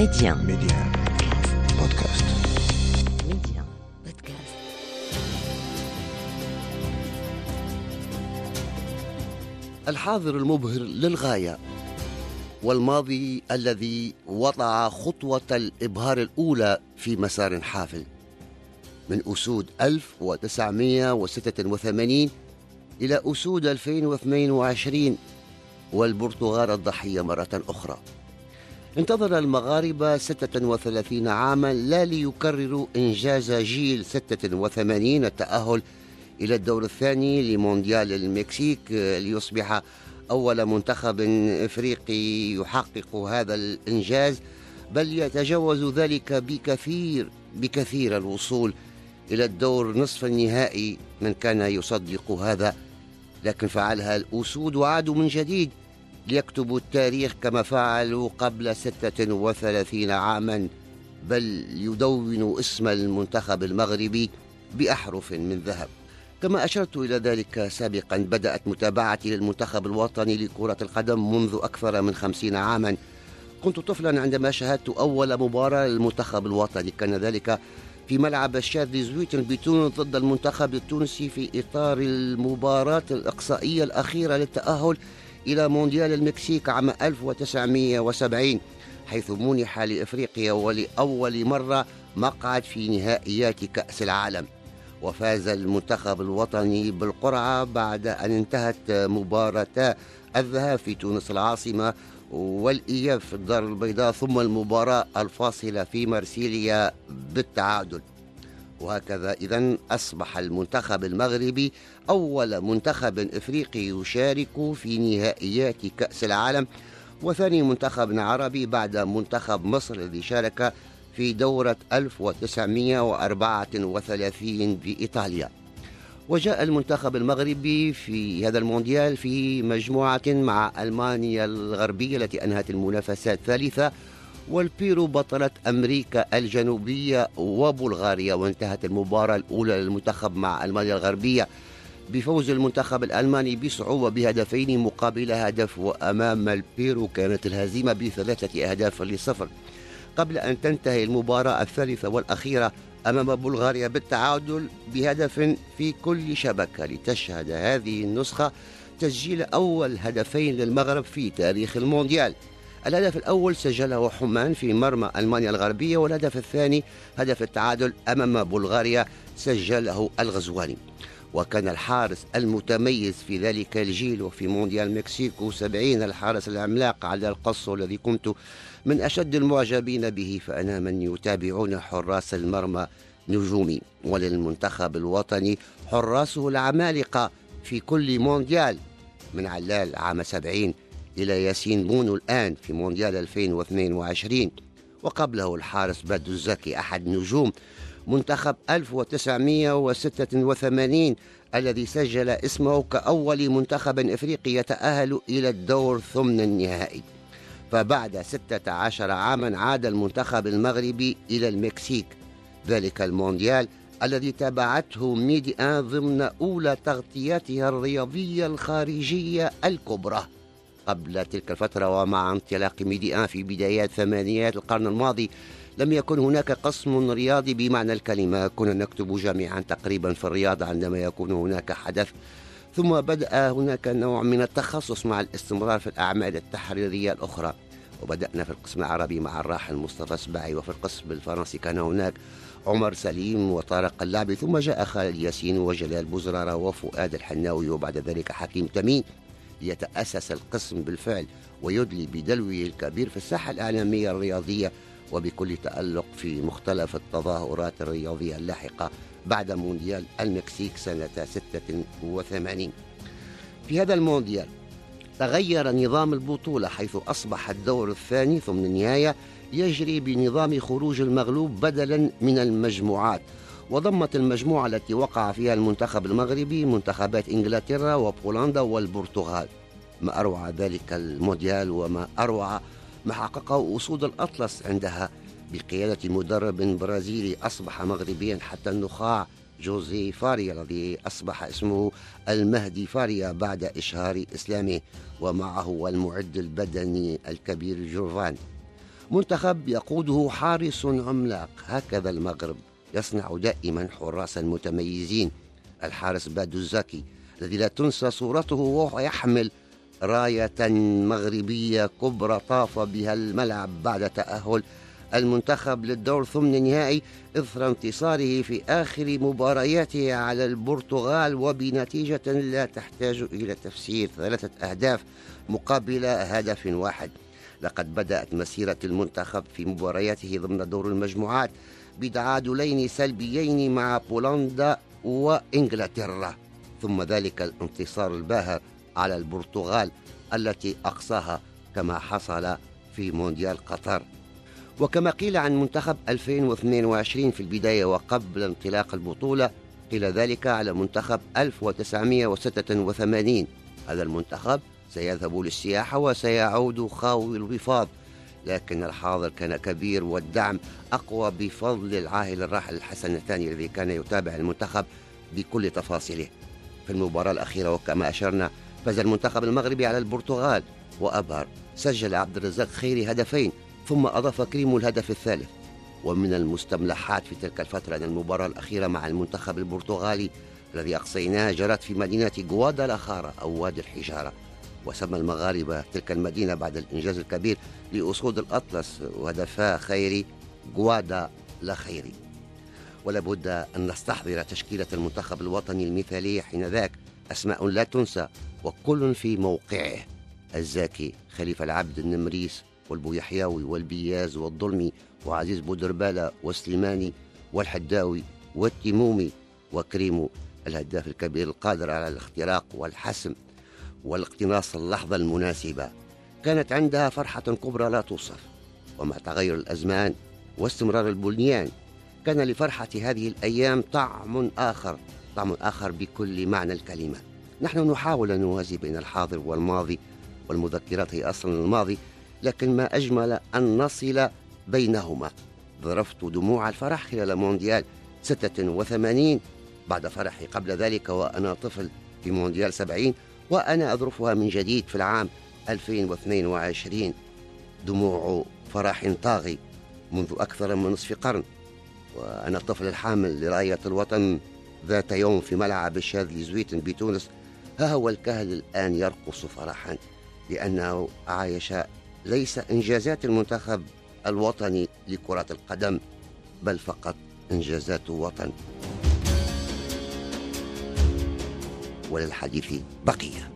Média. Média. Podcast. Média. Podcast. الحاضر المبهر للغاية والماضي الذي وضع خطوة الإبهار الأولى في مسار حافل من أسود 1986 إلى أسود 2022 والبرتغال الضحية مرة أخرى انتظر المغاربة 36 عاما لا ليكرروا إنجاز جيل 86 التأهل إلى الدور الثاني لمونديال المكسيك ليصبح أول منتخب إفريقي يحقق هذا الإنجاز بل يتجاوز ذلك بكثير بكثير الوصول إلى الدور نصف النهائي من كان يصدق هذا لكن فعلها الأسود وعادوا من جديد. ليكتبوا التاريخ كما فعلوا قبل 36 عاما بل يدونوا اسم المنتخب المغربي بأحرف من ذهب. كما أشرت إلى ذلك سابقا بدأت متابعتي للمنتخب الوطني لكرة القدم منذ أكثر من خمسين عاما. كنت طفلا عندما شاهدت أول مباراة للمنتخب الوطني. كان ذلك في ملعب الشاذلي زويتن بتونس ضد المنتخب التونسي في إطار المباراة الإقصائية الأخيرة للتأهل إلى مونديال المكسيك عام 1970 حيث منح لإفريقيا ولأول مرة مقعد في نهائيات كأس العالم. وفاز المنتخب الوطني بالقرعة بعد أن انتهت مباراة الذهاب في تونس العاصمة والإياب في الدار البيضاء ثم المباراة الفاصلة في مرسيليا بالتعادل. وهكذا. إذا أصبح المنتخب المغربي أول منتخب إفريقي يشارك في نهائيات كأس العالم وثاني منتخب عربي بعد منتخب مصر الذي شارك في دورة 1934 في إيطاليا. وجاء المنتخب المغربي في هذا المونديال في مجموعة مع ألمانيا الغربية التي أنهت المنافسات الثالثة والبيرو بطلة أمريكا الجنوبية وبلغاريا وانتهت المباراة الأولى للمنتخب مع ألمانيا الغربية بفوز المنتخب الألماني بصعوبة بهدفين مقابل هدف وأمام البيرو كانت الهزيمة بثلاثة أهداف لصفر. قبل أن تنتهي المباراة الثالثة والأخيرة أمام بلغاريا بالتعادل بهدف في كل شبكة. لتشهد هذه النسخة تسجيل أول هدفين للمغرب في تاريخ المونديال. الهدف الأول سجله حمان في مرمى ألمانيا الغربية والهدف الثاني هدف التعادل أمام بلغاريا سجله الغزواني. وكان الحارس المتميز في ذلك الجيل وفي مونديال مكسيكو سبعين الحارس العملاق علال بن قصو الذي كنت من أشد المعجبين به فأنا ممن يتابعون حراس المرمى نجومي. وللمنتخب الوطني حراسه العمالقة في كل مونديال من علال عام سبعين إلى ياسين بونو الآن في مونديال 2022 وقبله الحارس بدو الزكي أحد نجوم منتخب 1986 الذي سجل اسمه كأول منتخب إفريقي يتأهل إلى الدور ثمن النهائي. فبعد 16 عاما عاد المنتخب المغربي إلى المكسيك. ذلك المونديال الذي تابعته ميدي آن ضمن أولى تغطياتها الرياضية الخارجية الكبرى. قبل تلك الفترة ومع انطلاق ميدي آن في بدايات ثمانينات القرن الماضي لم يكن هناك قسم رياضي بمعنى الكلمة. كنا نكتب جميعا تقريبا في الرياضة عندما يكون هناك حدث ثم بدأ هناك نوع من التخصص مع الاستمرار في الأعمال التحريرية الأخرى. وبدأنا في القسم العربي مع الراحل مصطفى سباعي وفي القسم الفرنسي كان هناك عمر سليم وطارق اللعبي ثم جاء خالد ياسين وجلال بوزرارة وفؤاد الحناوي وبعد ذلك حكيم تميم. ليتأسس القسم بالفعل ويدلي بدلوه الكبير في الساحة الإعلامية الرياضية وبكل تألق في مختلف التظاهرات الرياضية اللاحقة بعد مونديال المكسيك سنة 86 في هذا المونديال تغير نظام البطولة حيث أصبح الدور الثاني ثم النهاية يجري بنظام خروج المغلوب بدلا من المجموعات. وضمت المجموعة التي وقع فيها المنتخب المغربي منتخبات إنجلترا وبولندا والبرتغال. ما أروع ذلك المونديال وما أروع ما حققه أسود الأطلس عندها بقيادة مدرب برازيلي أصبح مغربيا حتى النخاع جوزي فاريا الذي أصبح اسمه المهدي فاريا بعد إشهار إسلامه ومعه المعد البدني الكبير جورفان منتخب يقوده حارس عملاق. هكذا المغرب يصنع دائما حراسا متميزين الحارس بادو الزكي الذي لا تنسى صورته وهو يحمل راية مغربية كبرى طاف بها الملعب بعد تأهل المنتخب للدور ثمن نهائي إثر انتصاره في آخر مبارياته على البرتغال وبنتيجة لا تحتاج إلى تفسير ثلاثة أهداف مقابل هدف واحد. لقد بدأت مسيرة المنتخب في مبارياته ضمن دور المجموعات بتعادلين سلبيين مع بولندا وإنجلترا ثم ذلك الانتصار الباهر على البرتغال التي أقصاها كما حصل في مونديال قطر. وكما قيل عن منتخب 2022 في البداية وقبل انطلاق البطولة قيل ذلك على منتخب 1986 هذا المنتخب سيذهب للسياحة وسيعود خاوي الوفاض لكن الحاضر كان كبير والدعم أقوى بفضل العاهل الراحل الحسن الثاني الذي كان يتابع المنتخب بكل تفاصيله. في المباراة الأخيرة وكما أشرنا فاز المنتخب المغربي على البرتغال وأبهر سجل عبد الرزاق خيري هدفين ثم أضاف كريمو الهدف الثالث. ومن المستملحات في تلك الفترة أن المباراة الأخيرة مع المنتخب البرتغالي الذي أقصيناه جرت في مدينة غوادالاخارا أو وادي الحجارة. وسمى المغاربة تلك المدينة بعد الإنجاز الكبير لأسود الأطلس وهدفا خيري غوادا لا خيري ولا بد أن نستحضر تشكيلة المنتخب الوطني المثالية حينذاك. أسماء لا تنسى وكل في موقعه. الزاكي خليفة العبد النمريس والبويحياوي والبياز والظلمي وعزيز بودربالة والسليماني والحداوي والتيمومي وكريمو الهداف الكبير القادر على الاختراق والحسم والاقتناص اللحظة المناسبة. كانت عندها فرحة كبرى لا توصف. ومع تغير الأزمان واستمرار البنيان كان لفرحة هذه الأيام طعم آخر طعم آخر بكل معنى الكلمة. نحن نحاول أن نوازي بين الحاضر والماضي والمذكرات هي أصلا الماضي لكن ما أجمل أن نصل بينهما. ظرفت دموع الفرح خلال مونديال 86 بعد فرحي قبل ذلك وأنا طفل في مونديال 70 وأنا أذرفها من جديد في العام 2022 دموع فرح طاغي منذ أكثر من نصف قرن وأنا الطفل الحامل لراية الوطن ذات يوم في ملعب الشاذلي زويتن بتونس. ها هو الكهل الآن يرقص فرحا لأنه عايش ليس إنجازات المنتخب الوطني لكرة القدم بل فقط إنجازات وطن. وللحديث بقية.